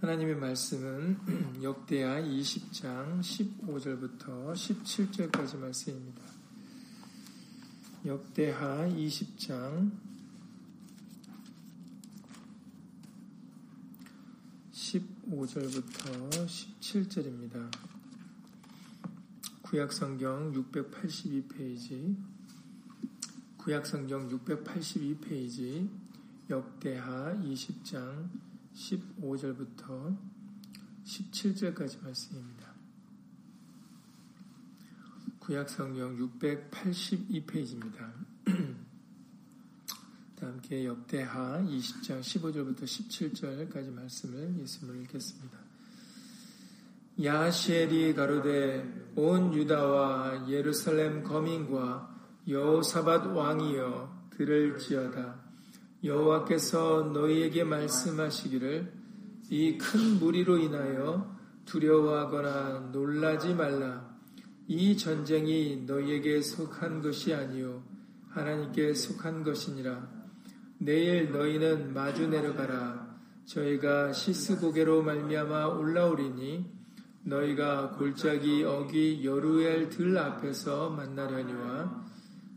하나님의 말씀은 역대하 20장 15절부터 17절까지 말씀입니다. 역대하 20장 15절부터 17절입니다. 구약성경 682페이지, 구약성경 682페이지, 역대하 20장 15절부터 17절까지 말씀입니다. 구약 성경 682페이지입니다. 함께 역대하 20장 15절부터 17절까지 말씀을 예수님을 읽겠습니다. 야시엘이 가로되 온 유다와 예루살렘 거민과 여호사밧 왕이여 들을지어다 여호와께서 너희에게 말씀하시기를 이 큰 무리로 인하여 두려워하거나 놀라지 말라 이 전쟁이 너희에게 속한 것이 아니요 하나님께 속한 것이니라 내일 너희는 마주 내려가라. 저희가 시스 고개로 말미암아 올라오리니 너희가 골짜기 어기 여루엘 들 앞에서 만나려니와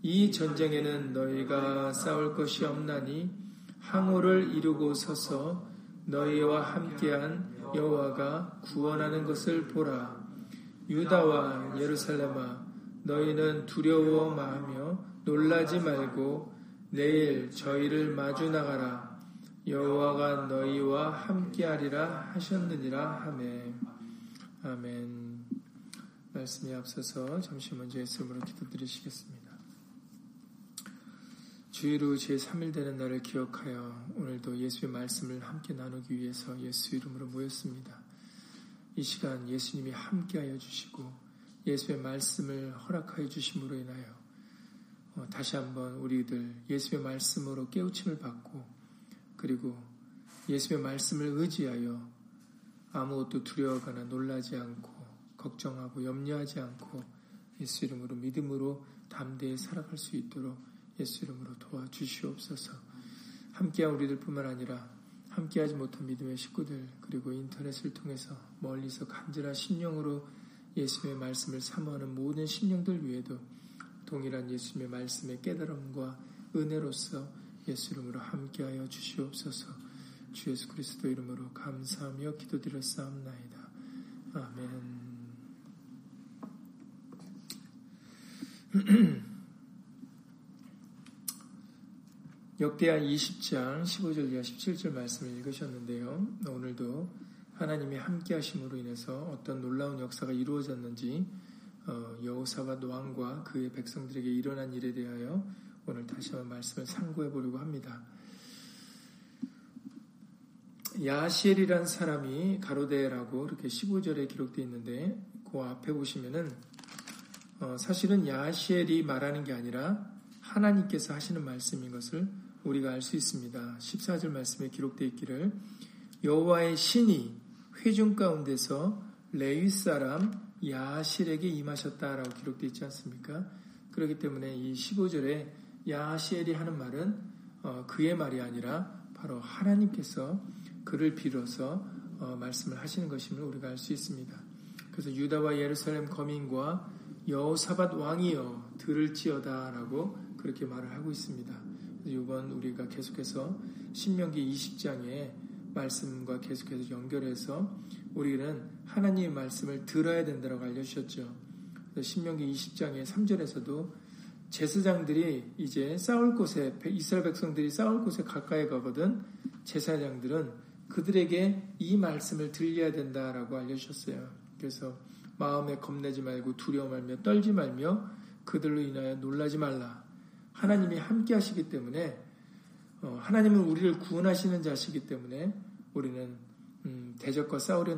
이 전쟁에는 너희가 싸울 것이 없나니 항우를 이루고 서서 너희와 함께한 여호와가 구원하는 것을 보라. 유다와 예루살렘아 너희는 두려워 마하며 놀라지 말고 내일 저희를 마주 나가라. 여호와가 너희와 함께하리라 하셨느니라 하매. 아멘. 말씀이 앞서서 잠시 먼저 예수님으로 기도드리시겠습니다. 주의로 제3일 되는 날을 기억하여 오늘도 예수의 말씀을 함께 나누기 위해서 예수 이름으로 모였습니다. 이 시간 예수님이 함께하여 주시고 예수의 말씀을 허락하여 주심으로 인하여 어, 다시 한번 우리들 예수의 말씀으로 깨우침을 받고 그리고 예수의 말씀을 의지하여 아무것도 두려워하거나 놀라지 않고 걱정하고 염려하지 않고 예수 이름으로 믿음으로 담대히 살아갈 수 있도록 예수 이름으로 도와주시옵소서. 함께한 우리들뿐만 아니라 함께하지 못한 믿음의 식구들 그리고 인터넷을 통해서 멀리서 간절한 심령으로 예수의 말씀을 사모하는 모든 심령들 위에도 동일한 예수님의 말씀의 깨달음과 은혜로서 예수 이름으로 함께하여 주시옵소서. 주 예수 그리스도 이름으로 감사하며 기도드렸사옵나이다. 아멘. 역대하 20장 15절 이하 17절 말씀을 읽으셨는데요. 오늘도 하나님이 함께 하심으로 인해서 어떤 놀라운 역사가 이루어졌는지 어, 여호사밧 왕과 그의 백성들에게 일어난 일에 대하여 오늘 다시 한번 말씀을 상고해 보려고 합니다. 야시엘이란 사람이 가로데라고 이렇게 15절에 기록되어 있는데 그 앞에 보시면은 어, 사실은 야시엘이 말하는 게 아니라 하나님께서 하시는 말씀인 것을 우리가 알 수 있습니다. 14절 말씀에 기록되어 있기를 여호와의 신이 회중 가운데서 레위 사람 야실에게 임하셨다라고 기록되어 있지 않습니까? 그렇기 때문에 이 15절에 야시엘이 하는 말은 어, 그의 말이 아니라 바로 하나님께서 그를 빌어서 어, 말씀을 하시는 것임을 우리가 알 수 있습니다. 그래서 유다와 예루살렘 거민과 여호사밧 왕이여 들을지어다라고 그렇게 말을 하고 있습니다. 이번 우리가 계속해서 신명기 20장에 말씀과 계속해서 연결해서 우리는 하나님의 말씀을 들어야 된다고 알려주셨죠. 신명기 20장의 3절에서도 제사장들이 이제 싸울 곳에 이스라엘 백성들이 싸울 곳에 가까이 가거든 제사장들은 그들에게 이 말씀을 들려야 된다라고 알려주셨어요. 그래서 마음에 겁내지 말고 두려워 말며 떨지 말며 그들로 인하여 놀라지 말라. 하나님이 함께 하시기 때문에 어, 하나님은 우리를 구원하시는 자시기 때문에 우리는 음, 대적과 싸우려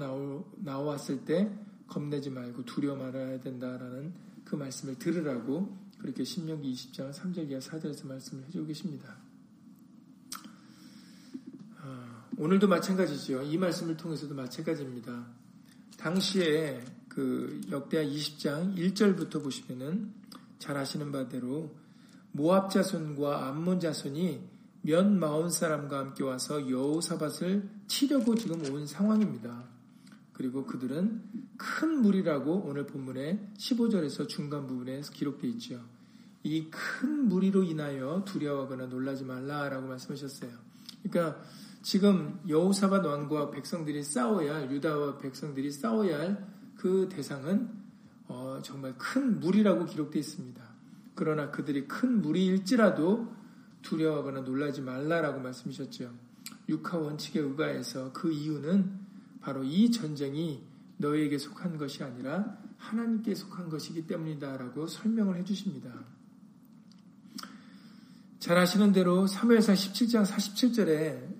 나왔을 때 겁내지 말고 두려워 말아야 된다라는 그 말씀을 들으라고 그렇게 신명기 20장 3절 이하 4절에서 말씀을 해주고 계십니다. 아, 오늘도 마찬가지죠. 이 말씀을 통해서도 마찬가지입니다. 당시에 그 역대하 20장 1절부터 보시면은 잘 아시는 바대로 모압 자손과 암몬 자손이 몇 마흔 사람과 함께 와서 여호사밧을 치려고 지금 온 상황입니다. 그리고 그들은 큰 무리라고 오늘 본문의 15절에서 중간 부분에 기록되어 있죠. 이 큰 무리로 인하여 두려워하거나 놀라지 말라라고 말씀하셨어요. 그러니까 지금 여호사밧 왕과 백성들이 싸워야 할 유다와 백성들이 싸워야 할 그 대상은 어, 정말 큰 무리라고 기록되어 있습니다. 그러나 그들이 큰 무리일지라도 두려워하거나 놀라지 말라라고 말씀하셨죠. 육하 원칙에 의가해서 그 이유는 바로 이 전쟁이 너에게 속한 것이 아니라 하나님께 속한 것이기 때문이다라고 설명을 해주십니다. 잘 아시는 대로 사무엘상 17장 47절에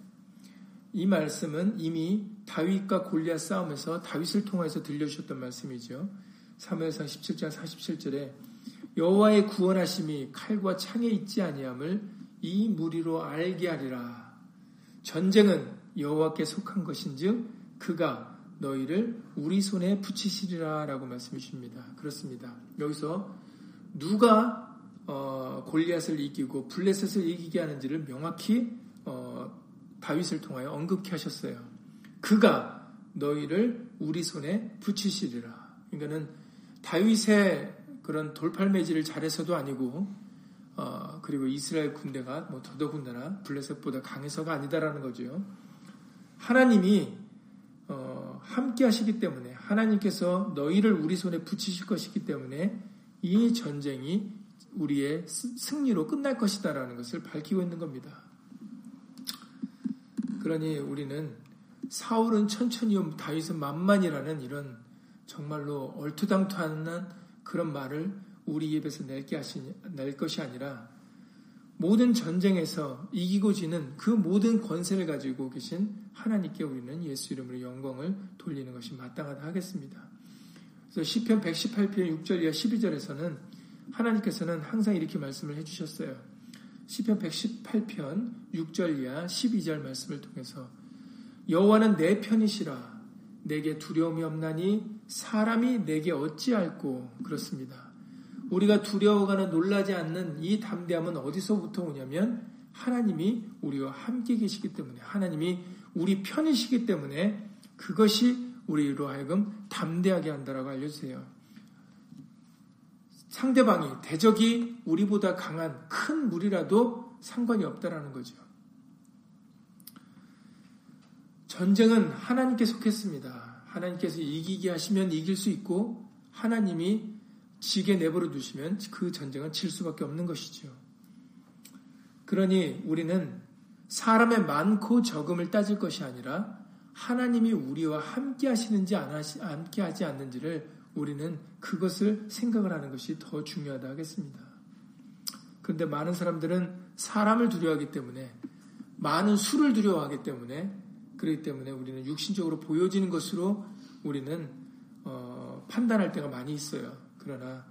이 말씀은 이미 다윗과 골리앗 싸움에서 다윗을 통해서 들려주셨던 말씀이죠. 사무엘상 17장 47절에 여호와의 구원하심이 칼과 창에 있지 아니함을 이 무리로 알게 하리라. 전쟁은 여호와께 속한 것인즉 그가 너희를 우리 손에 붙이시리라라고 말씀해 주십니다. 그렇습니다. 여기서 누가 어, 골리앗을 이기고 블레셋을 이기게 하는지를 명확히 어, 다윗을 통하여 언급케 하셨어요. 그가 너희를 우리 손에 붙이시리라. 그러니까는 다윗의 그런 돌팔매질을 잘해서도 아니고 어, 그리고 이스라엘 군대가 뭐 더더군다나 블레셋보다 강해서가 아니다라는 거죠. 하나님이 어, 함께 하시기 때문에 하나님께서 너희를 우리 손에 붙이실 것이기 때문에 이 전쟁이 우리의 승리로 끝날 것이다라는 것을 밝히고 있는 겁니다. 그러니 우리는 사울은 천천히 다윗은 만만이라는 이런 정말로 얼토당토하는 그런 말을 우리 입에서 낼게 하시니, 낼 것이 아니라 모든 전쟁에서 이기고 지는 그 모든 권세를 가지고 계신 하나님께 우리는 예수 이름으로 영광을 돌리는 것이 마땅하다 하겠습니다. 그래서 시편 118편 6절 이하 12절에서는 하나님께서는 항상 이렇게 말씀을 해주셨어요. 시편 118편 6절 이하 12절 말씀을 통해서 여호와는 내 편이시라 내게 두려움이 없나니 사람이 내게 어찌할꼬 그렇습니다. 우리가 두려워가는 놀라지 않는 이 담대함은 어디서부터 오냐면 하나님이 우리와 함께 계시기 때문에 하나님이 우리 편이시기 때문에 그것이 우리로 하여금 담대하게 한다라고 알려주세요. 상대방이 대적이 우리보다 강한 큰 무리라도 상관이 없다라는 거죠. 전쟁은 하나님께 속했습니다. 하나님께서 이기게 하시면 이길 수 있고 하나님이 지게 내버려 두시면 그 전쟁은 질 수밖에 없는 것이죠. 그러니 우리는 사람의 많고 적음을 따질 것이 아니라 하나님이 우리와 함께 하시는지 안 하시, 함께 하지 않는지를 우리는 그것을 생각을 하는 것이 더 중요하다 하겠습니다. 그런데 많은 사람들은 사람을 두려워하기 때문에 많은 수를 두려워하기 때문에 그렇기 때문에 우리는 육신적으로 보여지는 것으로 우리는 어, 판단할 때가 많이 있어요. 그러나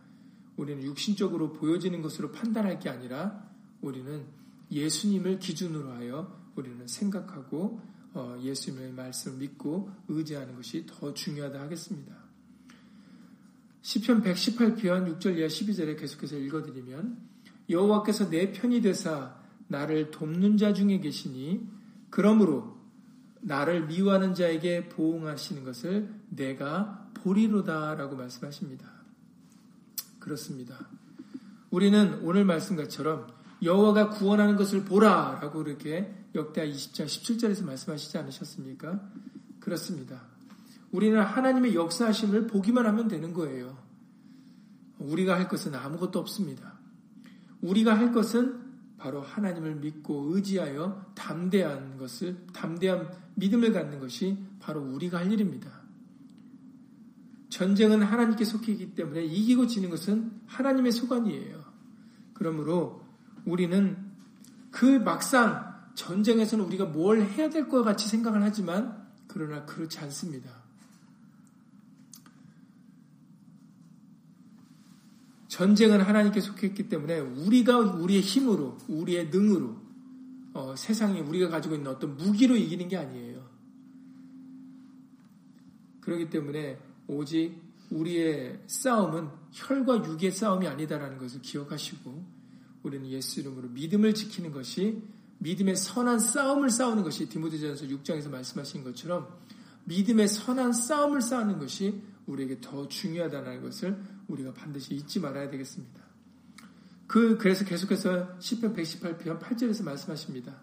우리는 육신적으로 보여지는 것으로 판단할 게 아니라 우리는 예수님을 기준으로 하여 우리는 생각하고 어, 예수님의 말씀을 믿고 의지하는 것이 더 중요하다 하겠습니다. 시편 118편 6절 이하 12절에 계속해서 읽어드리면 여호와께서 내 편이 되사 나를 돕는 자 중에 계시니 그러므로 나를 미워하는 자에게 보응하시는 것을 내가 보리로다라고 말씀하십니다. 그렇습니다. 우리는 오늘 말씀과처럼 여호와가 구원하는 것을 보라라고 이렇게 역대하 20장 17절에서 말씀하시지 않으셨습니까? 그렇습니다. 우리는 하나님의 역사하심을 보기만 하면 되는 거예요. 우리가 할 것은 아무것도 없습니다. 우리가 할 것은 바로 하나님을 믿고 의지하여 담대한 것을, 담대한 믿음을 갖는 것이 바로 우리가 할 일입니다. 전쟁은 하나님께 속해 있기 때문에 이기고 지는 것은 하나님의 소관이에요. 그러므로 우리는 그 막상 전쟁에서는 우리가 뭘 해야 될 것 같이 생각을 하지만 그러나 그렇지 않습니다. 전쟁은 하나님께 속했기 때문에 우리가 우리의 힘으로, 우리의 능으로, 어, 세상에 우리가 가지고 있는 어떤 무기로 이기는 게 아니에요. 그렇기 때문에 오직 우리의 싸움은 혈과 육의 싸움이 아니다라는 것을 기억하시고 우리는 예수 이름으로 믿음을 지키는 것이 믿음의 선한 싸움을 싸우는 것이 디모데전서 6장에서 말씀하신 것처럼 믿음의 선한 싸움을 싸우는 것이 우리에게 더 중요하다는 것을 우리가 반드시 잊지 말아야 되겠습니다. 그 그래서 계속해서 시편 118편 8절에서 말씀하십니다.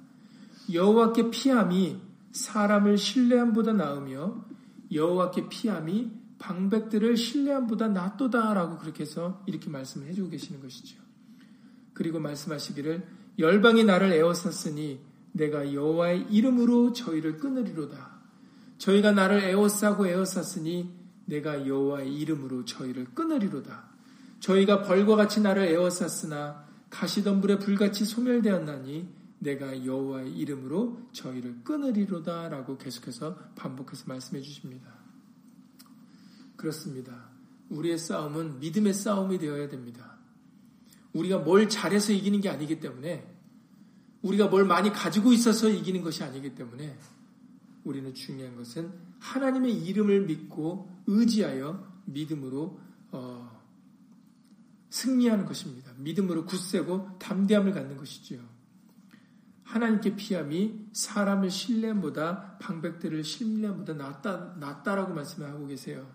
여호와께 피함이 사람을 신뢰함보다 나으며 여호와께 피함이 방백들을 신뢰함보다 낫도다라고 그렇게 해서 이렇게 말씀을 해주고 계시는 것이죠. 그리고 말씀하시기를 열방이 나를 에워쌌으니 내가 여호와의 이름으로 저희를 끊으리로다. 저희가 나를 에워싸고 에워쌌으니 내가 여호와의 이름으로 저희를 끊으리로다. 저희가 벌과 같이 나를 에워쌌으나 가시덤불에 불같이 소멸되었나니 내가 여호와의 이름으로 저희를 끊으리로다라고 계속해서 반복해서 말씀해 주십니다. 그렇습니다. 우리의 싸움은 믿음의 싸움이 되어야 됩니다. 우리가 뭘 잘해서 이기는 게 아니기 때문에 우리가 뭘 많이 가지고 있어서 이기는 것이 아니기 때문에 우리는 중요한 것은 하나님의 이름을 믿고 의지하여 믿음으로 어, 승리하는 것입니다. 믿음으로 굳세고 담대함을 갖는 것이지요. 하나님께 피함이 사람을 신뢰보다 방백들을 신뢰보다 낫다, 낫다라고 말씀을 하고 계세요.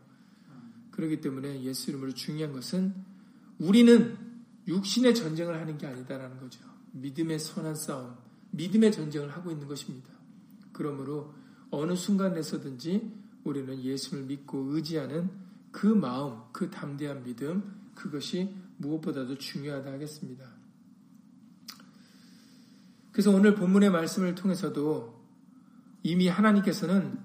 그렇기 때문에 예수 이름으로 중요한 것은 우리는 육신의 전쟁을 하는 게 아니다라는 거죠. 믿음의 선한 싸움, 믿음의 전쟁을 하고 있는 것입니다. 그러므로 어느 순간에서든지 우리는 예수를 믿고 의지하는 그 마음, 그 담대한 믿음, 그것이 무엇보다도 중요하다 하겠습니다. 그래서 오늘 본문의 말씀을 통해서도 이미 하나님께서는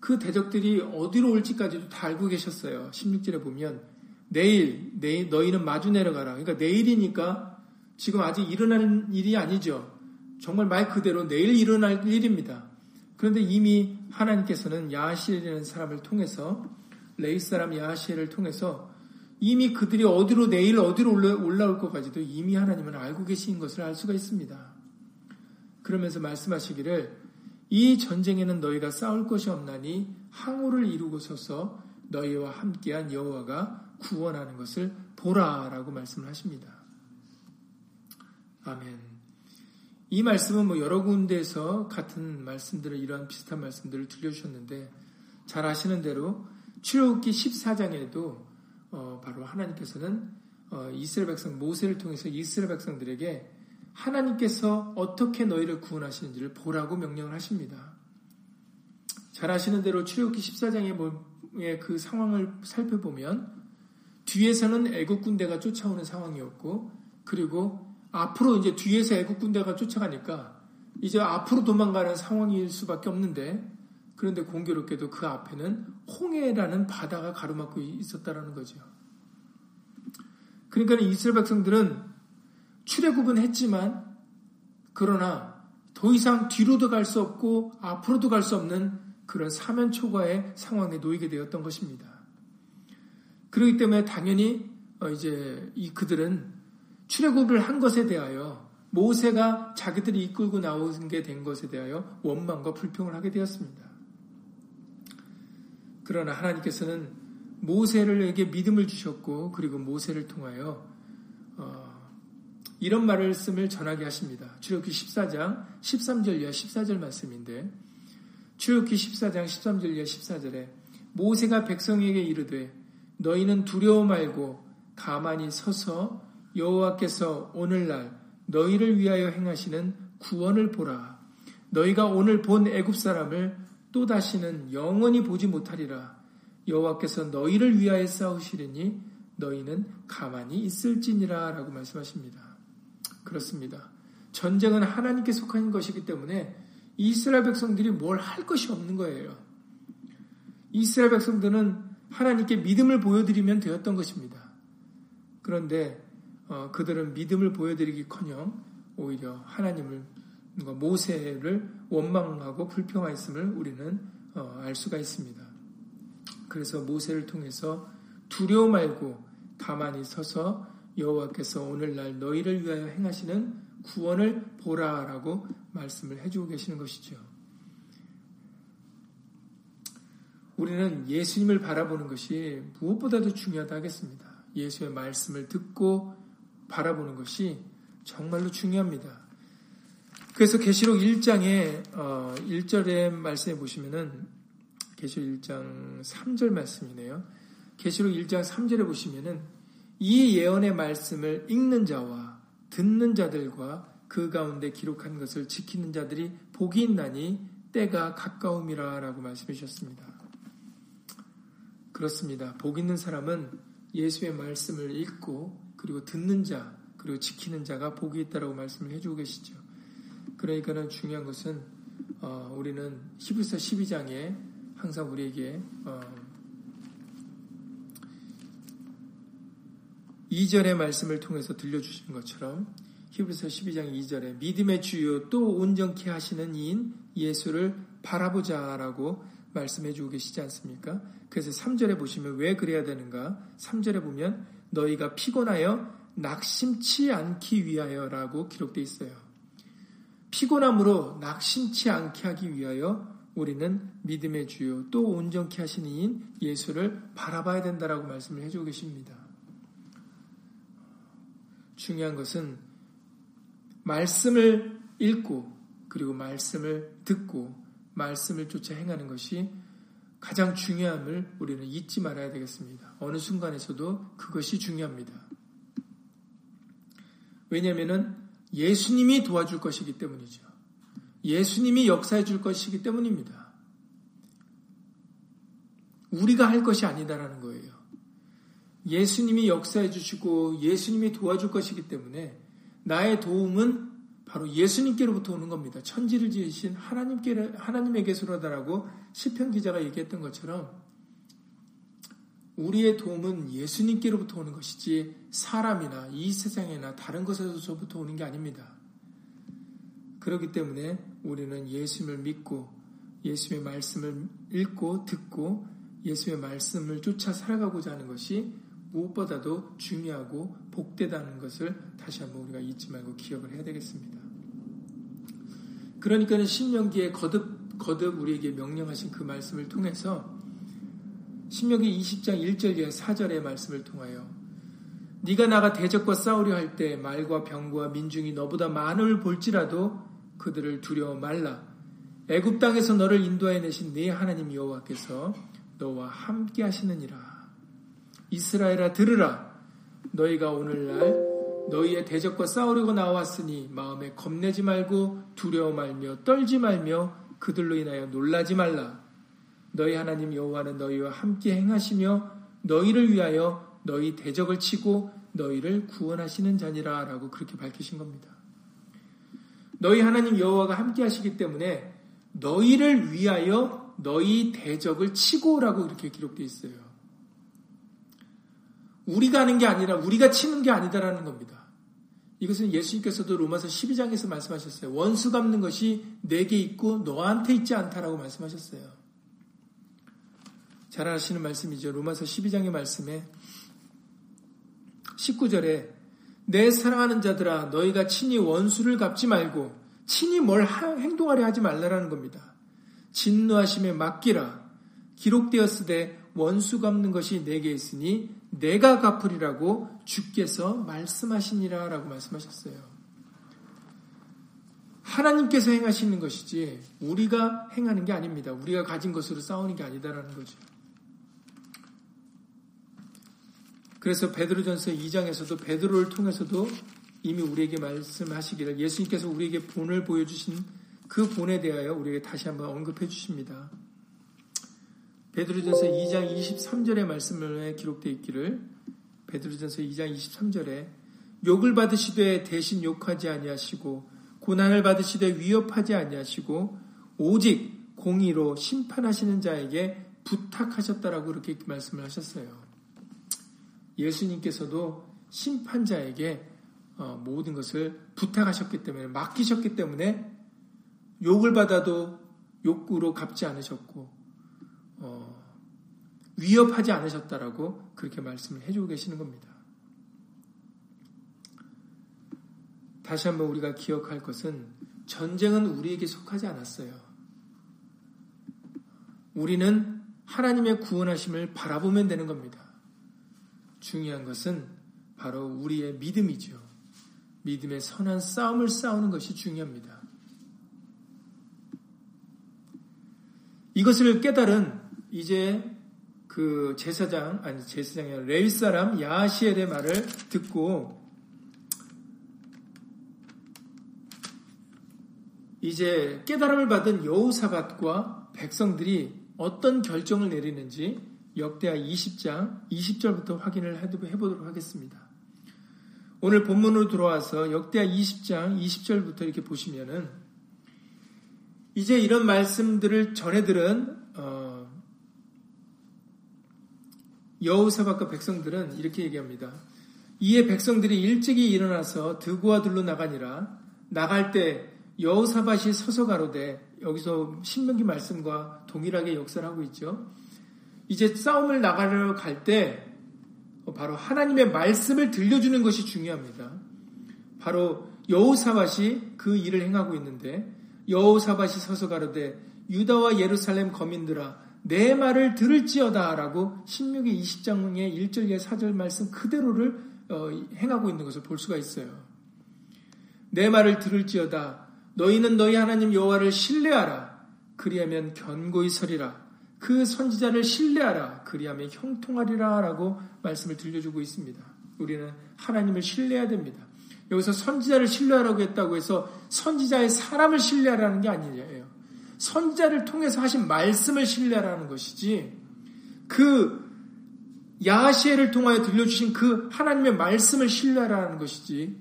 그 대적들이 어디로 올지까지도 다 알고 계셨어요. 16절에 보면 내일, 내일 너희는 마주 내려가라. 그러니까 내일이니까 지금 아직 일어날 일이 아니죠. 정말 말 그대로 내일 일어날 일입니다. 그런데 이미 하나님께서는 야하시엘이라는 사람을 통해서 레이 사람 야하시엘을 통해서 이미 그들이 어디로 내일 어디로 올라올 것까지도 이미 하나님은 알고 계신 것을 알 수가 있습니다. 그러면서 말씀하시기를 이 전쟁에는 너희가 싸울 것이 없나니 항우를 이루고 서서 너희와 함께한 여호와가 구원하는 것을 보라라고 말씀을 하십니다. 아멘. 이 말씀은 뭐 여러 군데에서 같은 말씀들을 이러한 비슷한 말씀들을 들려주셨는데 잘 아시는 대로 출애굽기 14장에도 어, 바로 하나님께서는 어, 이스라엘 백성 모세를 통해서 이스라엘 백성들에게 하나님께서 어떻게 너희를 구원하시는지를 보라고 명령을 하십니다. 잘 아시는 대로 출애굽기 14장의 그 상황을 살펴보면 뒤에서는 애국 군대가 쫓아오는 상황이었고 그리고 앞으로 이제 뒤에서 애국 군대가 쫓아가니까 이제 앞으로 도망가는 상황일 수밖에 없는데 그런데 공교롭게도 그 앞에는 홍해라는 바다가 가로막고 있었다라는 거죠. 그러니까 이스라엘 백성들은 출애굽은 했지만 그러나 더 이상 뒤로도 갈 수 없고 앞으로도 갈 수 없는 그런 사면 초과의 상황에 놓이게 되었던 것입니다. 그렇기 때문에 당연히 어, 이제 이 그들은 출애굽을 한 것에 대하여 모세가 자기들이 이끌고 나온 게 된 것에 대하여 원망과 불평을 하게 되었습니다. 그러나 하나님께서는 모세를에게 믿음을 주셨고 그리고 모세를 통하여 어, 이런 말씀을 전하게 하십니다. 출애굽기 14장 13절 이하 14절 말씀인데 출애굽기 14장 13절 이하 14절에 모세가 백성에게 이르되 너희는 두려워 말고 가만히 서서 여호와께서 오늘날 너희를 위하여 행하시는 구원을 보라. 너희가 오늘 본 애굽 사람을 또 다시는 영원히 보지 못하리라. 여호와께서 너희를 위하여 싸우시리니 너희는 가만히 있을지니라라고 말씀하십니다. 그렇습니다. 전쟁은 하나님께 속한 것이기 때문에 이스라엘 백성들이 뭘 할 것이 없는 거예요. 이스라엘 백성들은 하나님께 믿음을 보여드리면 되었던 것입니다. 그런데 어, 그들은 믿음을 보여드리기커녕 오히려 하나님을 모세를 원망하고 불평하였음을 우리는 어, 알 수가 있습니다. 그래서 모세를 통해서 두려워 말고 가만히 서서 여호와께서 오늘날 너희를 위하여 행하시는 구원을 보라라고 말씀을 해주고 계시는 것이죠. 우리는 예수님을 바라보는 것이 무엇보다도 중요하다 하겠습니다. 예수의 말씀을 듣고 바라보는 것이 정말로 중요합니다. 그래서 계시록 1장에 어, 1절의 말씀에 보시면은 계시록 1장 3절 말씀이네요. 계시록 1장 3절에 보시면은 이 예언의 말씀을 읽는 자와 듣는 자들과 그 가운데 기록한 것을 지키는 자들이 복이 있나니 때가 가까움이라라고 말씀해 주셨습니다. 그렇습니다. 복 있는 사람은 예수의 말씀을 읽고 그리고 듣는 자 그리고 지키는 자가 복이 있다라고 말씀을 해주고 계시죠. 그러니까는 중요한 것은 어, 우리는 히브리서 12장에 항상 우리에게 어, 2절의 말씀을 통해서 들려주시는 것처럼 히브리서 12장 2절에 믿음의 주요 또 온전케 하시는 이인 예수를 바라보자라고 말씀해 주고 계시지 않습니까? 그래서 3절에 보시면 왜 그래야 되는가? 3절에 보면 너희가 피곤하여 낙심치 않기 위하여라고 기록되어 있어요. 피곤함으로 낙심치 않게 하기 위하여 우리는 믿음의 주요 또 온전케 하시는 이인 예수를 바라봐야 된다라고 말씀을 해주고 계십니다. 중요한 것은 말씀을 읽고 그리고 말씀을 듣고 말씀을 쫓아 행하는 것이 가장 중요함을 우리는 잊지 말아야 되겠습니다. 어느 순간에서도 그것이 중요합니다. 왜냐하면 예수님이 도와줄 것이기 때문이죠. 예수님이 역사해 줄 것이기 때문입니다. 우리가 할 것이 아니다라는 거예요. 예수님이 역사해 주시고 예수님이 도와줄 것이기 때문에 나의 도움은 바로 예수님께로부터 오는 겁니다. 천지를 지으신 하나님께 하나님에게서로다라고 시편 기자가 얘기했던 것처럼 우리의 도움은 예수님께로부터 오는 것이지 사람이나 이 세상이나 다른 것에서부터 오는 게 아닙니다. 그렇기 때문에 우리는 예수님을 믿고 예수의 말씀을 읽고 듣고 예수의 말씀을 쫓아 살아가고자 하는 것이 무엇보다도 중요하고 복되다는 것을 다시 한번 우리가 잊지 말고 기억을 해야 되겠습니다. 그러니까는 신명기에 거듭 거듭 우리에게 명령하신 그 말씀을 통해서 신명기 20장 1절 에 4절의 말씀을 통하여 네가 나가 대적과 싸우려 할 때 말과 병과 민중이 너보다 많을 볼지라도 그들을 두려워 말라. 애굽 땅에서 너를 인도해 내신 네 하나님 여호와께서 너와 함께 하시느니라. 이스라엘아 들으라. 너희가 오늘날 너희의 대적과 싸우려고 나왔으니 마음에 겁내지 말고 두려워 말며 떨지 말며 그들로 인하여 놀라지 말라. 너희 하나님 여호와는 너희와 함께 행하시며 너희를 위하여 너희 대적을 치고 너희를 구원하시는 자니라라고 그렇게 밝히신 겁니다. 너희 하나님 여호와가 함께 하시기 때문에 너희를 위하여 너희 대적을 치고라고 이렇게 기록되어 있어요. 우리가 하는 게 아니라 우리가 치는 게 아니다라는 겁니다. 이것은 예수님께서도 로마서 12장에서 말씀하셨어요. 원수 갚는 것이 내게 있고 너한테 있지 않다라고 말씀하셨어요. 잘 아시는 말씀이죠. 로마서 12장의 말씀에 19절에 내 사랑하는 자들아 너희가 친히 원수를 갚지 말고 친히 뭘 행동하려 하지 말라라는 겁니다. 진노하심에 맡기라. 기록되었으되 원수 갚는 것이 내게 있으니 내가 갚으리라고 주께서 말씀하시니라 라고 말씀하셨어요. 하나님께서 행하시는 것이지 우리가 행하는 게 아닙니다. 우리가 가진 것으로 싸우는 게 아니다라는 거죠. 그래서 베드로전서 2장에서도 베드로를 통해서도 이미 우리에게 말씀하시기를 예수님께서 우리에게 본을 보여주신 그 본에 대하여 우리에게 다시 한번 언급해 주십니다. 베드로전서 2장 23절의 말씀에 기록되어 있기를 베드로전서 2장 23절에 욕을 받으시되 대신 욕하지 아니하시고 고난을 받으시되 위협하지 아니하시고 오직 공의로 심판하시는 자에게 부탁하셨다라고 그렇게 말씀을 하셨어요. 예수님께서도 심판자에게 어, 모든 것을 부탁하셨기 때문에 맡기셨기 때문에 욕을 받아도 욕구로 갚지 않으셨고 어, 위협하지 않으셨다라고 그렇게 말씀을 해주고 계시는 겁니다. 다시 한번 우리가 기억할 것은 전쟁은 우리에게 속하지 않았어요. 우리는 하나님의 구원하심을 바라보면 되는 겁니다. 중요한 것은 바로 우리의 믿음이죠. 믿음의 선한 싸움을 싸우는 것이 중요합니다. 이것을 깨달은 이제 그 제사장 아니 제사장이 아니라 레위 사람 야시엘의 말을 듣고 이제 깨달음을 받은 여우사밧과 백성들이 어떤 결정을 내리는지 역대하 20장 20절부터 확인을 해보도록 하겠습니다. 오늘 본문으로 들어와서 역대하 20장 20절부터 이렇게 보시면은 이제 이런 말씀들을 전해 들은 어, 여우사박과 백성들은 이렇게 얘기합니다. 이에 백성들이 일찍이 일어나서 드고와 들로 나가니라 나갈 때 여우사밭이 서서 가로되 여기서 신명기 말씀과 동일하게 역사를 하고 있죠. 이제 싸움을 나가러 갈때 바로 하나님의 말씀을 들려주는 것이 중요합니다. 바로 여호사밭이 그 일을 행하고 있는데 여호사밭이 서서 가로되 유다와 예루살렘 거민들아 내 말을 들을지어다라고 신명기 20장의 1절에 4절 말씀 그대로를 어, 행하고 있는 것을 볼 수가 있어요. 내 말을 들을지어다 너희는 너희 하나님 여호와를 신뢰하라 그리하면 견고히 서리라 그 선지자를 신뢰하라 그리하면 형통하리라라고 말씀을 들려주고 있습니다. 우리는 하나님을 신뢰해야 됩니다. 여기서 선지자를 신뢰하라고 했다고 해서 선지자의 사람을 신뢰하라는 게 아니에요. 선지자를 통해서 하신 말씀을 신뢰하라는 것이지 그 야시엘을 통하여 들려주신 그 하나님의 말씀을 신뢰하라는 것이지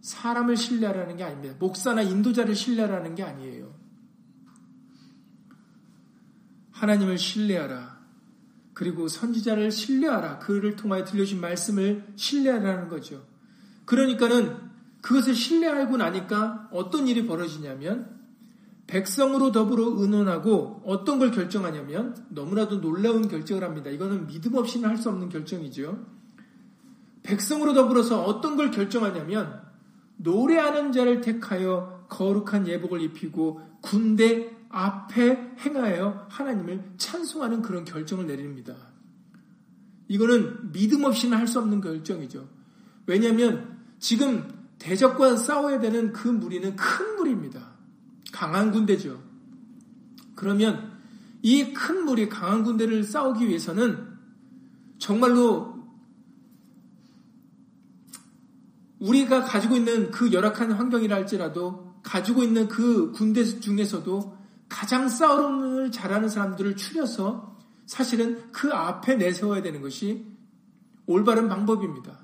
사람을 신뢰하라는 게 아닙니다. 목사나 인도자를 신뢰하라는 게 아니에요. 하나님을 신뢰하라. 그리고 선지자를 신뢰하라. 그를 통하여 들려주신 말씀을 신뢰하라는 거죠. 그러니까는 그것을 신뢰하고 나니까 어떤 일이 벌어지냐면 백성으로 더불어 의논하고 어떤 걸 결정하냐면 너무나도 놀라운 결정을 합니다. 이거는 믿음 없이는 할 수 없는 결정이죠. 백성으로 더불어서 어떤 걸 결정하냐면 노래하는 자를 택하여 거룩한 예복을 입히고 군대 앞에 행하여 하나님을 찬송하는 그런 결정을 내립니다. 이거는 믿음 없이는 할 수 없는 결정이죠. 왜냐하면 지금 대적과 싸워야 되는 그 무리는 큰 무리입니다. 강한 군대죠. 그러면 이 큰 무리, 강한 군대를 싸우기 위해서는 정말로 우리가 가지고 있는 그 열악한 환경이라 할지라도 가지고 있는 그 군대 중에서도 가장 싸움을 잘하는 사람들을 추려서 사실은 그 앞에 내세워야 되는 것이 올바른 방법입니다.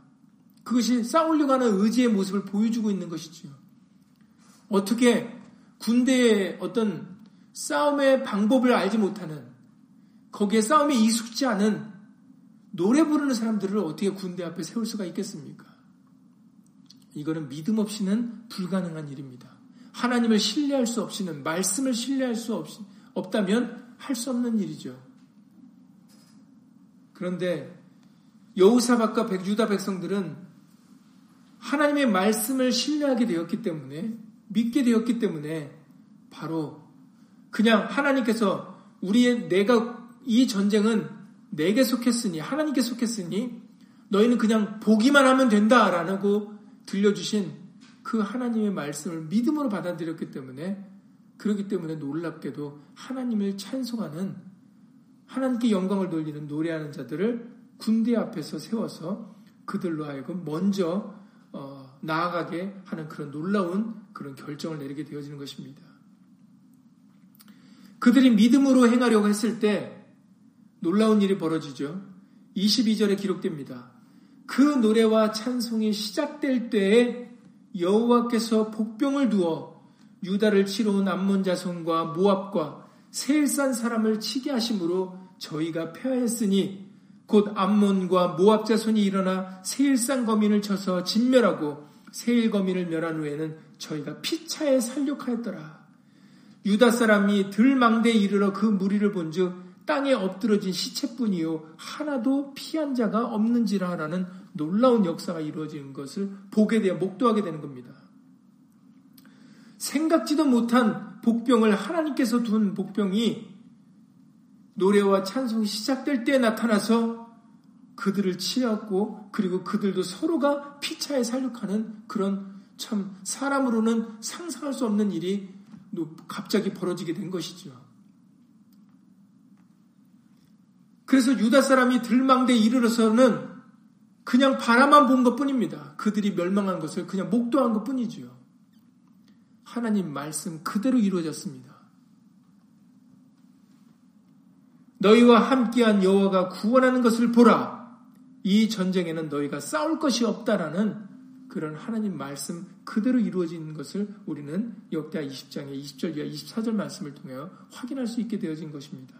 그것이 싸우려고 하는 의지의 모습을 보여주고 있는 것이지요. 어떻게 군대의 어떤 싸움의 방법을 알지 못하는 거기에 싸움에 익숙지 않은 노래 부르는 사람들을 어떻게 군대 앞에 세울 수가 있겠습니까? 이거는 믿음 없이는 불가능한 일입니다. 하나님을 신뢰할 수 없이는 말씀을 신뢰할 수 없, 없다면 할 수 없는 일이죠. 그런데 여우사박과 백유다 백성들은 하나님의 말씀을 신뢰하게 되었기 때문에 믿게 되었기 때문에 바로 그냥 하나님께서 우리의 내가 이 전쟁은 내게 속했으니 하나님께 속했으니 너희는 그냥 보기만 하면 된다라고 들려주신 그 하나님의 말씀을 믿음으로 받아들였기 때문에 그렇기 때문에 놀랍게도 하나님을 찬송하는 하나님께 영광을 돌리는 노래하는 자들을 군대 앞에서 세워서 그들로 하여금 먼저 어, 나아가게 하는 그런 놀라운 그런 결정을 내리게 되어지는 것입니다. 그들이 믿음으로 행하려고 했을 때 놀라운 일이 벌어지죠. 22절에 기록됩니다. 그 노래와 찬송이 시작될 때에 여호와께서 복병을 두어 유다를 치러 온 암몬 자손과 모압과 세일산 사람을 치게 하심으로 저희가 패하였으니 곧 암몬과 모압 자손이 일어나 세일산 거민을 쳐서 진멸하고 세일 거민을 멸한 후에는 저희가 피차에 살육하였더라. 유다 사람이 들망대에 이르러 그 무리를 본즉 땅에 엎드러진 시체뿐이요 하나도 피한 자가 없는지라라는 놀라운 역사가 이루어지는 것을 보게 되어 목도하게 되는 겁니다. 생각지도 못한 복병을 하나님께서 둔 복병이 노래와 찬송이 시작될 때 나타나서 그들을 치었고 그리고 그들도 서로가 피차에 살육하는 그런 참 사람으로는 상상할 수 없는 일이 갑자기 벌어지게 된 것이죠. 그래서 유다 사람이 들망대에 이르러서는 그냥 바라만 본 것 뿐입니다. 그들이 멸망한 것을 그냥 목도한 것 뿐이지요. 하나님 말씀 그대로 이루어졌습니다. 너희와 함께한 여호와가 구원하는 것을 보라. 이 전쟁에는 너희가 싸울 것이 없다라는 그런 하나님 말씀 그대로 이루어진 것을 우리는 역대하 20장의 20절 이하 24절 말씀을 통해 확인할 수 있게 되어진 것입니다.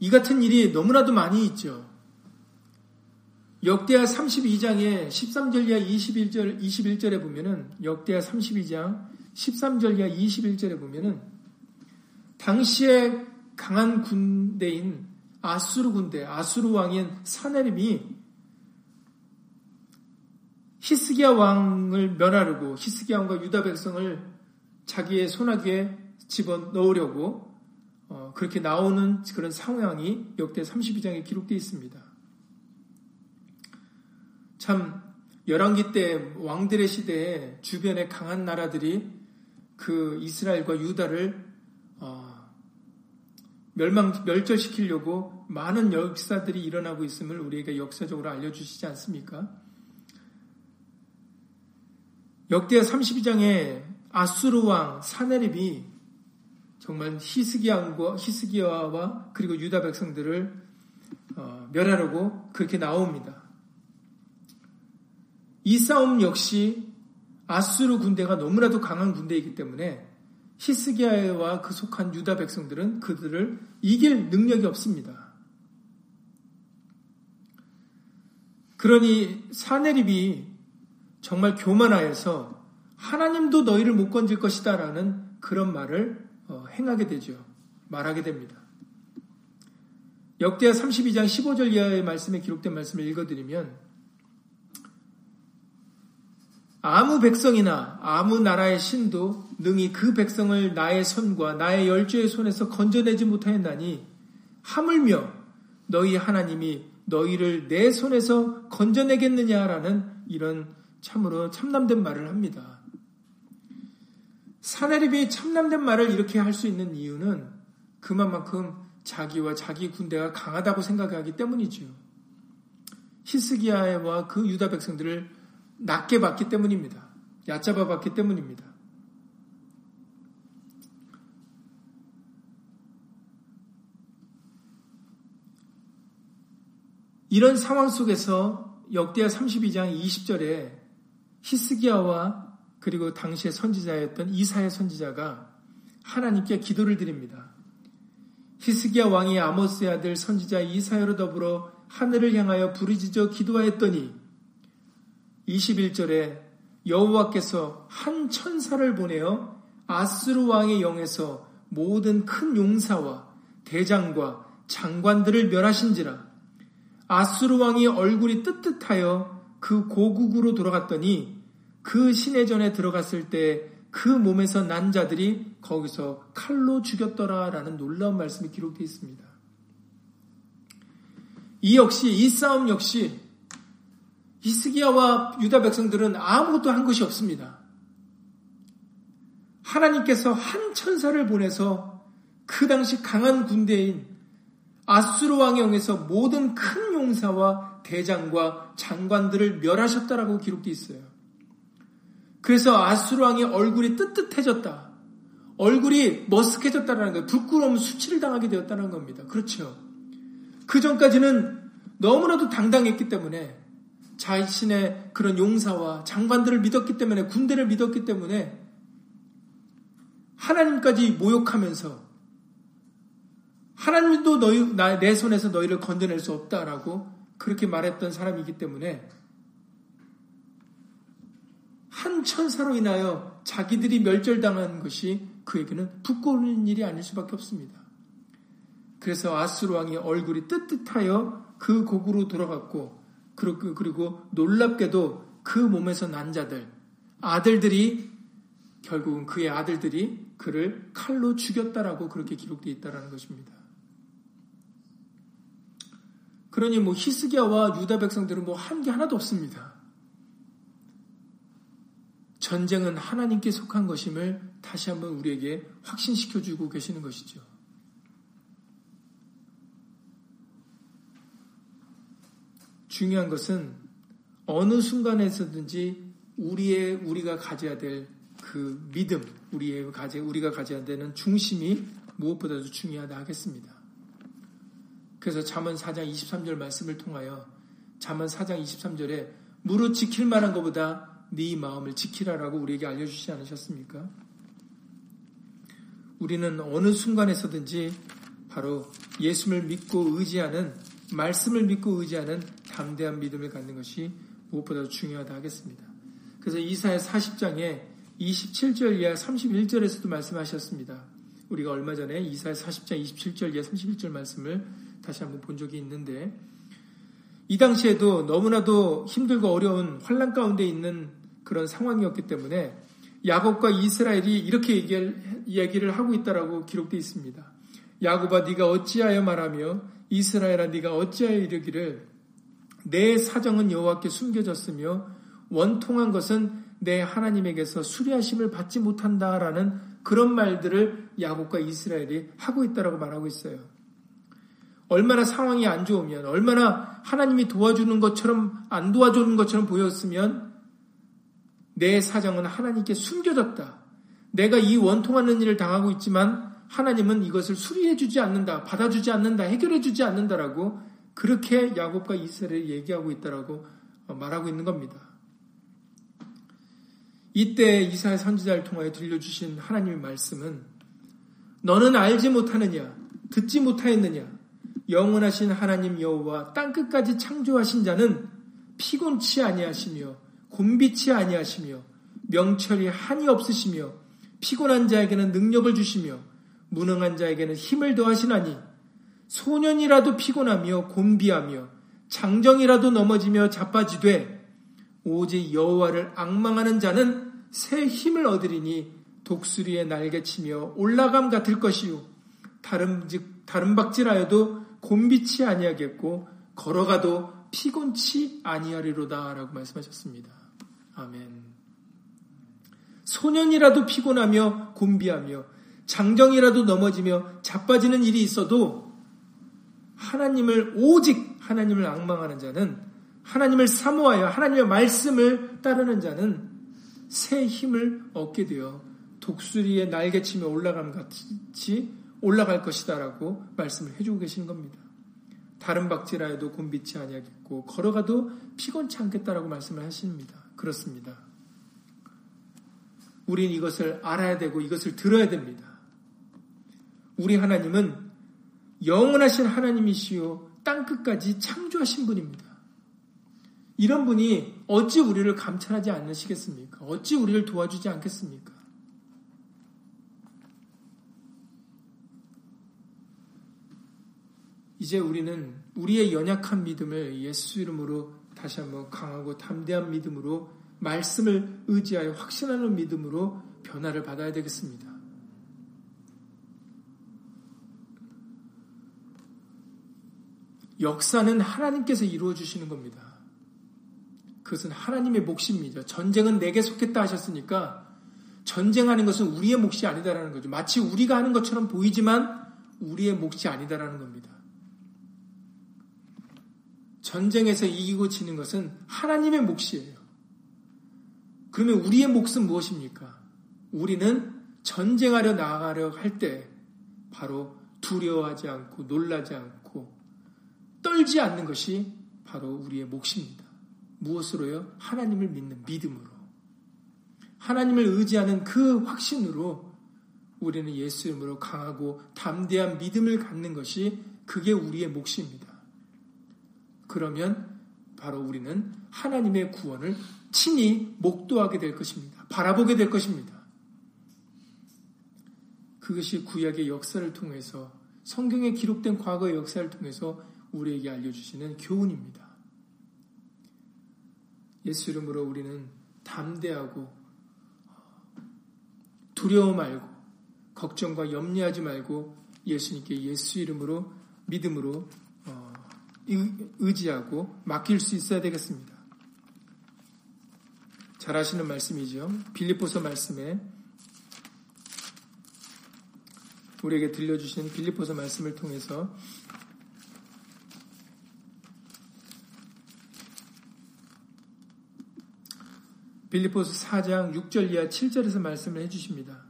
이 같은 일이 너무나도 많이 있죠. 역대하 32장의 13절 이하 21절, 21절에 보면은, 역대하 32장 13절 이하 21절에 보면은, 당시에 강한 군대인 아수르 군대, 아수르 왕인 사네림이 히스기야 왕을 멸하려고 히스기야 왕과 유다 백성을 자기의 손아귀에 집어 넣으려고 어, 그렇게 나오는 그런 상황이 역대 32장에 기록되어 있습니다. 참 열왕기 때 왕들의 시대에 주변에 강한 나라들이 그 이스라엘과 유다를 어, 멸망 멸절시키려고 많은 역사들이 일어나고 있음을 우리에게 역사적으로 알려주시지 않습니까? 역대 32장에 아수르 왕 사네립이 정말 히스기야와 히스기야와 그리고 유다 백성들을 어, 멸하려고 그렇게 나옵니다. 이 싸움 역시 아수르 군대가 너무나도 강한 군대이기 때문에 히스기야와 그 속한 유다 백성들은 그들을 이길 능력이 없습니다. 그러니 사네립이 정말 교만하여서 하나님도 너희를 못 건질 것이다 라는 그런 말을 어, 행하게 되죠. 말하게 됩니다. 역대하 32장 15절 이하의 말씀에 기록된 말씀을 읽어드리면 아무 백성이나 아무 나라의 신도 능히 그 백성을 나의 손과 나의 열조의 손에서 건져내지 못하였나니 하물며 너희 하나님이 너희를 내 손에서 건져내겠느냐라는 이런 참으로 참남된 말을 합니다. 사내립이 참남된 말을 이렇게 할 수 있는 이유는 그만큼 자기와 자기 군대가 강하다고 생각하기 때문이지요. 히스기야와 그 유다 백성들을 낮게 봤기 때문입니다. 얕잡아 봤기 때문입니다. 이런 상황 속에서 역대하 32장 20절에 히스기야와 그리고 당시의 선지자였던 이사의 선지자가 하나님께 기도를 드립니다. 히스기야 왕이 아모스의 아들 선지자 이사야로 더불어 하늘을 향하여 부르짖어 기도하였더니 21절에 여호와께서 한 천사를 보내어 아스루 왕의 영에서 모든 큰 용사와 대장과 장관들을 멸하신지라 아스루 왕이 얼굴이 뜨뜻하여 그 고국으로 돌아갔더니 그 시내전에 들어갔을 때 그 몸에서 난 자들이 거기서 칼로 죽였더라라는 놀라운 말씀이 기록되어 있습니다. 이 역시 이 싸움 역시 히스기야와 유다 백성들은 아무것도 한 것이 없습니다. 하나님께서 한 천사를 보내서 그 당시 강한 군대인 아수르 왕의 영에서 모든 큰 용사와 대장과 장관들을 멸하셨다라고 기록되어 있어요. 그래서 아수르 왕의 얼굴이 뜨뜻해졌다. 얼굴이 머쓱해졌다는 거예요. 부끄러움 수치를 당하게 되었다는 겁니다. 그렇죠. 그 전까지는 너무나도 당당했기 때문에 자신의 그런 용사와 장관들을 믿었기 때문에 군대를 믿었기 때문에 하나님까지 모욕하면서 하나님도 너희 내 손에서 너희를 건져낼 수 없다라고 그렇게 말했던 사람이기 때문에 한 천사로 인하여 자기들이 멸절당한 것이 그에게는 부끄러운 일이 아닐 수밖에 없습니다. 그래서 아스루 왕이 얼굴이 뜨뜻하여 그 곡으로 돌아갔고 그리고 놀랍게도 그 몸에서 난 자들 아들들이 결국은 그의 아들들이 그를 칼로 죽였다라고 그렇게 기록되어 있다라는 것입니다. 그러니 뭐 히스기야와 유다 백성들은 뭐 한 게 하나도 없습니다. 전쟁은 하나님께 속한 것임을 다시 한번 우리에게 확신시켜 주고 계시는 것이죠. 중요한 것은 어느 순간에서든지 우리의 우리가 가져야 될 그 믿음, 우리의 가져 우리가 가져야 되는 중심이 무엇보다도 중요하다 하겠습니다. 그래서 잠언 4장 23절 말씀을 통하여 잠언 4장 23절에 무릇 지킬 만한 것보다 네 마음을 지키라라고 우리에게 알려주지 않으셨습니까? 우리는 어느 순간에서든지 바로 예수를 믿고 의지하는 말씀을 믿고 의지하는 담대한 믿음을 갖는 것이 무엇보다도 중요하다 하겠습니다. 그래서 이사야 40장에 27절 이하 31절에서도 말씀하셨습니다. 우리가 얼마 전에 이사야 40장 27절 이하 31절 말씀을 다시 한번 본 적이 있는데 이 당시에도 너무나도 힘들고 어려운 환란 가운데 있는 그런 상황이었기 때문에 야곱과 이스라엘이 이렇게 얘기를, 얘기를 하고 있다라고 기록되어 있습니다. 야곱아 네가 어찌하여 말하며 이스라엘아 네가 어찌하여 이르기를 내 사정은 여호와께 숨겨졌으며 원통한 것은 내 하나님에게서 수리하심을 받지 못한다라는 그런 말들을 야곱과 이스라엘이 하고 있다라고 말하고 있어요. 얼마나 상황이 안 좋으면 얼마나 하나님이 도와주는 것처럼 안 도와주는 것처럼 보였으면 내 사정은 하나님께 숨겨졌다. 내가 이 원통하는 일을 당하고 있지만 하나님은 이것을 수리해 주지 않는다. 받아주지 않는다. 해결해 주지 않는다라고 그렇게 야곱과 이스라엘이 얘기하고 있다라고 말하고 있는 겁니다. 이때 이사야 선지자를 통하여 들려주신 하나님의 말씀은 너는 알지 못하느냐 듣지 못하였느냐 영원하신 하나님 여호와 땅 끝까지 창조하신 자는 피곤치 아니하시며 곤비치 아니하시며 명철이 한이 없으시며 피곤한 자에게는 능력을 주시며 무능한 자에게는 힘을 더하시나니 소년이라도 피곤하며 곤비하며 장정이라도 넘어지며 자빠지되 오직 여호와를 악망하는 자는 새 힘을 얻으리니 독수리의 날개치며 올라감 같을 것이요 다른 다른 박질하여도 곤비치 아니하겠고 걸어가도 피곤치 아니하리로다라고 말씀하셨습니다. 아멘. 소년이라도 피곤하며 곤비하며 장정이라도 넘어지며 자빠지는 일이 있어도 하나님을 오직 하나님을 악망하는 자는 하나님을 사모하여 하나님의 말씀을 따르는 자는 새 힘을 얻게 되어 독수리의 날개치며 올라감 같이 올라갈 것이다라고 말씀을 해주고 계시는 겁니다. 다른 박지라에도 곤비치 아니하겠고 걸어가도 피곤치 않겠다라고 말씀을 하십니다. 그렇습니다. 우린 이것을 알아야 되고 이것을 들어야 됩니다. 우리 하나님은 영원하신 하나님이시요 땅 끝까지 창조하신 분입니다. 이런 분이 어찌 우리를 감찰하지 않으시겠습니까? 어찌 우리를 도와주지 않겠습니까? 이제 우리는 우리의 연약한 믿음을 예수 이름으로 다시 한번 강하고 담대한 믿음으로 말씀을 의지하여 확신하는 믿음으로 변화를 받아야 되겠습니다. 역사는 하나님께서 이루어 주시는 겁니다. 그것은 하나님의 몫입니다. 전쟁은 내게 속했다 하셨으니까 전쟁하는 것은 우리의 몫이 아니다라는 거죠. 마치 우리가 하는 것처럼 보이지만 우리의 몫이 아니다라는 겁니다. 전쟁에서 이기고 지는 것은 하나님의 몫이에요. 그러면 우리의 몫은 무엇입니까? 우리는 전쟁하려 나가려 할 때 바로 두려워하지 않고 놀라지 않고 떨지 않는 것이 바로 우리의 몫입니다. 무엇으로요? 하나님을 믿는 믿음으로. 하나님을 의지하는 그 확신으로 우리는 예수 이름으로 강하고 담대한 믿음을 갖는 것이 그게 우리의 몫입니다. 그러면 바로 우리는 하나님의 구원을 친히 목도하게 될 것입니다. 바라보게 될 것입니다. 그것이 구약의 역사를 통해서 성경에 기록된 과거의 역사를 통해서 우리에게 알려주시는 교훈입니다. 예수 이름으로 우리는 담대하고 두려워 말고 걱정과 염려하지 말고 예수님께 예수 이름으로 믿음으로 의지하고 맡길 수 있어야 되겠습니다. 잘 아시는 말씀이죠. 빌립보서 말씀에 우리에게 들려주신 빌립보서 말씀을 통해서 빌리포스 4장 6절 이하 7절에서 말씀을 해주십니다.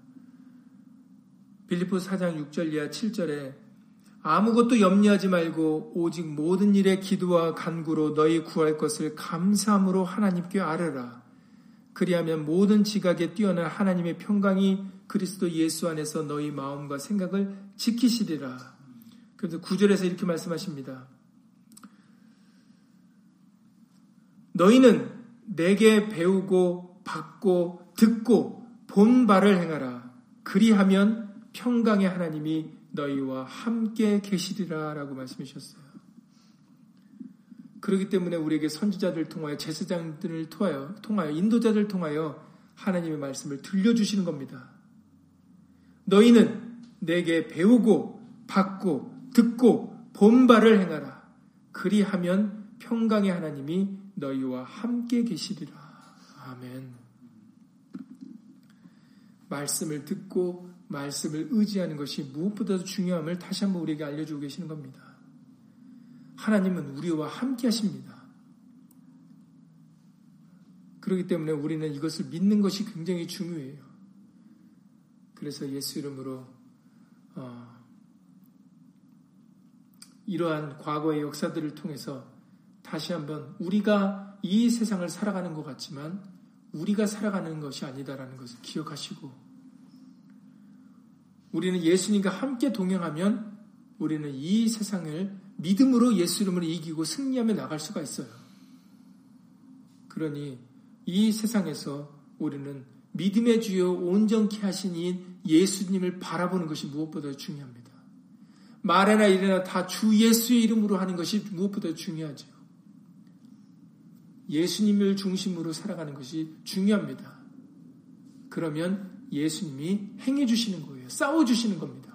빌리포스 4장 6절 이하 7절에 아무것도 염려하지 말고 오직 모든 일에 기도와 간구로 너희 구할 것을 감사함으로 하나님께 아뢰라. 그리하면 모든 지각에 뛰어난 하나님의 평강이 그리스도 예수 안에서 너희 마음과 생각을 지키시리라. 그래서 구절에서 이렇게 말씀하십니다. 너희는 내게 배우고 받고 듣고 본 바를 행하라. 그리하면 평강의 하나님이 너희와 함께 계시리라 라고 말씀해 주셨어요. 그렇기 때문에 우리에게 선지자들 통하여 제사장들을 통하여 통하여 인도자들 통하여 하나님의 말씀을 들려주시는 겁니다. 너희는 내게 배우고 받고 듣고 본 바를 행하라. 그리하면 평강의 하나님이 너희와 함께 계시리라. 아멘. 말씀을 듣고 말씀을 의지하는 것이 무엇보다도 중요함을 다시 한번 우리에게 알려주고 계시는 겁니다. 하나님은 우리와 함께 하십니다. 그렇기 때문에 우리는 이것을 믿는 것이 굉장히 중요해요. 그래서 예수 이름으로 어, 이러한 과거의 역사들을 통해서 다시 한번 우리가 이 세상을 살아가는 것 같지만 우리가 살아가는 것이 아니다라는 것을 기억하시고 우리는 예수님과 함께 동행하면 우리는 이 세상을 믿음으로 예수 이름으로 이기고 승리하며 나갈 수가 있어요. 그러니 이 세상에서 우리는 믿음의 주요 온전케 하신 이 예수님을 바라보는 것이 무엇보다 중요합니다. 말해나 이래나 다 주 예수의 이름으로 하는 것이 무엇보다 중요하죠. 예수님을 중심으로 살아가는 것이 중요합니다. 그러면 예수님이 행해 주시는 거예요. 싸워 주시는 겁니다.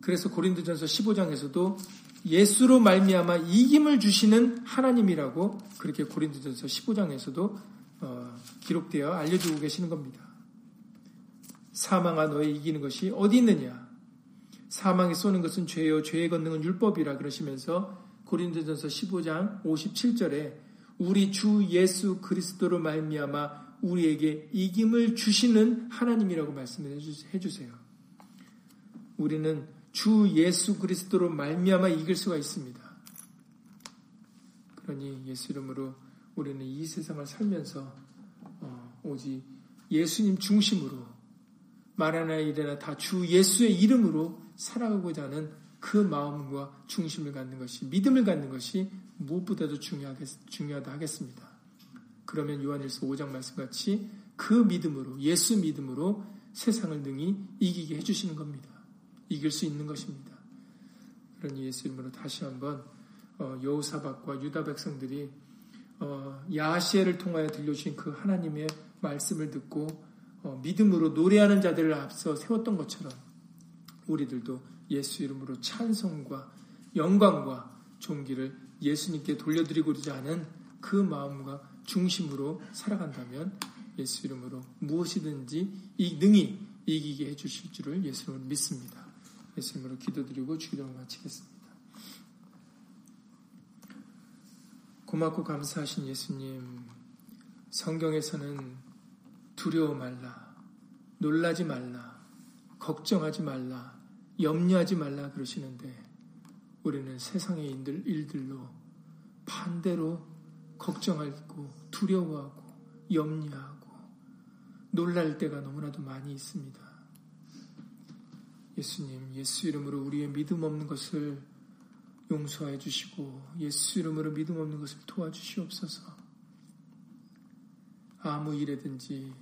그래서 고린도전서 15장에서도 예수로 말미암아 이김을 주시는 하나님이라고 그렇게 고린도전서 15장에서도 어, 기록되어 알려주고 계시는 겁니다. 사망아 너의 이기는 것이 어디 있느냐? 사망이 쏘는 것은 죄요 죄의 권능은 율법이라 그러시면서 고린도전서 15장 57절에 우리 주 예수 그리스도로 말미암아 우리에게 이김을 주시는 하나님이라고 말씀해 주세요. 우리는 주 예수 그리스도로 말미암아 이길 수가 있습니다. 그러니 예수 이름으로 우리는 이 세상을 살면서 어, 오직 예수님 중심으로 말하나 이래나 다 주 예수의 이름으로 살아가고자 하는 그 마음과 중심을 갖는 것이 믿음을 갖는 것이 무엇보다도 중요하겠, 중요하다 하겠습니다. 그러면 요한일서 5장 말씀같이 그 믿음으로 예수 믿음으로 세상을 능히 이기게 해주시는 겁니다. 이길 수 있는 것입니다. 그러니 예수 이름으로 다시 한번 어, 여우사박과 유다 백성들이 어, 야시엘을 통하여 들려주신 그 하나님의 말씀을 듣고 어, 믿음으로 노래하는 자들을 앞서 세웠던 것처럼 우리들도 예수 이름으로 찬송과 영광과 존귀를 예수님께 돌려드리고자 하는 그 마음과 중심으로 살아간다면 예수 이름으로 무엇이든지 이 능히 이기게 해주실 줄을 예수 이름으로 믿습니다. 예수 이름으로 기도드리고 주기도를 마치겠습니다. 고맙고 감사하신 예수님, 성경에서는 두려워 말라, 놀라지 말라, 걱정하지 말라, 염려하지 말라 그러시는데 우리는 세상의 일들로 반대로 걱정하고 두려워하고 염려하고 놀랄 때가 너무나도 많이 있습니다. 예수님, 예수 이름으로 우리의 믿음 없는 것을 용서해 주시고 예수 이름으로 믿음 없는 것을 도와주시옵소서. 아무 일에든지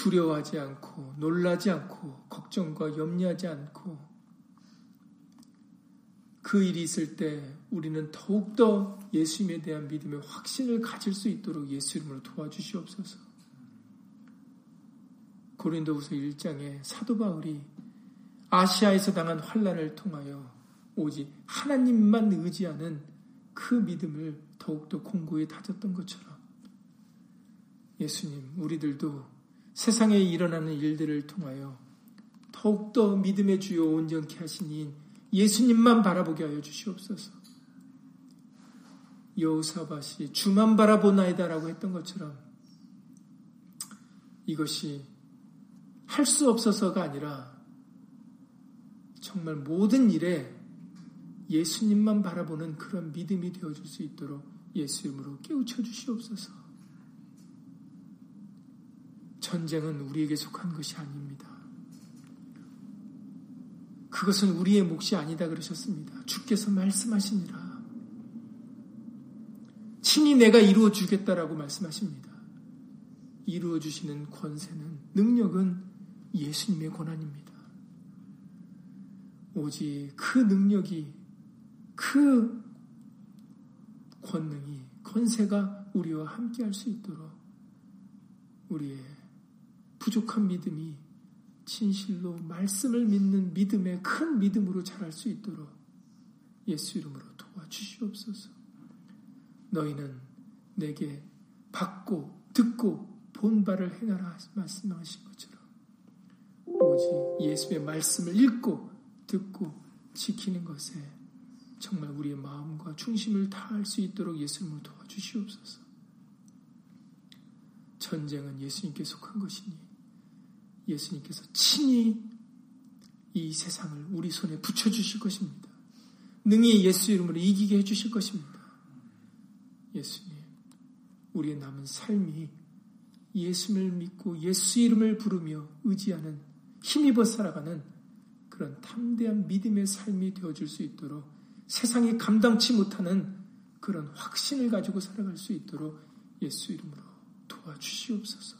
두려워하지 않고 놀라지 않고 걱정과 염려하지 않고 그 일이 있을 때 우리는 더욱더 예수님에 대한 믿음의 확신을 가질 수 있도록 예수 이름으로 도와주시옵소서. 고린도후서 1장에 사도 바울이 아시아에서 당한 환란을 통하여 오직 하나님만 의지하는 그 믿음을 더욱더 공고히 다졌던 것처럼 예수님 우리들도 세상에 일어나는 일들을 통하여 더욱더 믿음의 주요 온전케 하시니 예수님만 바라보게 하여 주시옵소서. 여호사밭이 주만 바라보나이다라고 했던 것처럼 이것이 할 수 없어서가 아니라 정말 모든 일에 예수님만 바라보는 그런 믿음이 되어줄 수 있도록 예수 이름으로 깨우쳐 주시옵소서. 전쟁은 우리에게 속한 것이 아닙니다. 그것은 우리의 몫이 아니다 그러셨습니다. 주께서 말씀하시니라. 친히 내가 이루어 주겠다라고 말씀하십니다. 이루어 주시는 권세는 능력은 예수님의 권한입니다. 오직 그 능력이 그 권능이 권세가 우리와 함께 할 수 있도록 우리의 부족한 믿음이 진실로 말씀을 믿는 믿음의 큰 믿음으로 자랄 수 있도록 예수 이름으로 도와주시옵소서. 너희는 내게 받고 듣고 본 바를 행하라 말씀하신 것처럼 오직 예수의 말씀을 읽고 듣고 지키는 것에 정말 우리의 마음과 중심을 다할 수 있도록 예수님을 도와주시옵소서. 전쟁은 예수님께 속한 것이니 예수님께서 친히 이 세상을 우리 손에 붙여주실 것입니다. 능히 예수 이름으로 이기게 해주실 것입니다. 예수님, 우리의 남은 삶이 예수를 믿고 예수 이름을 부르며 의지하는 힘입어 살아가는 그런 탐대한 믿음의 삶이 되어줄 수 있도록 세상이 감당치 못하는 그런 확신을 가지고 살아갈 수 있도록 예수 이름으로 도와주시옵소서.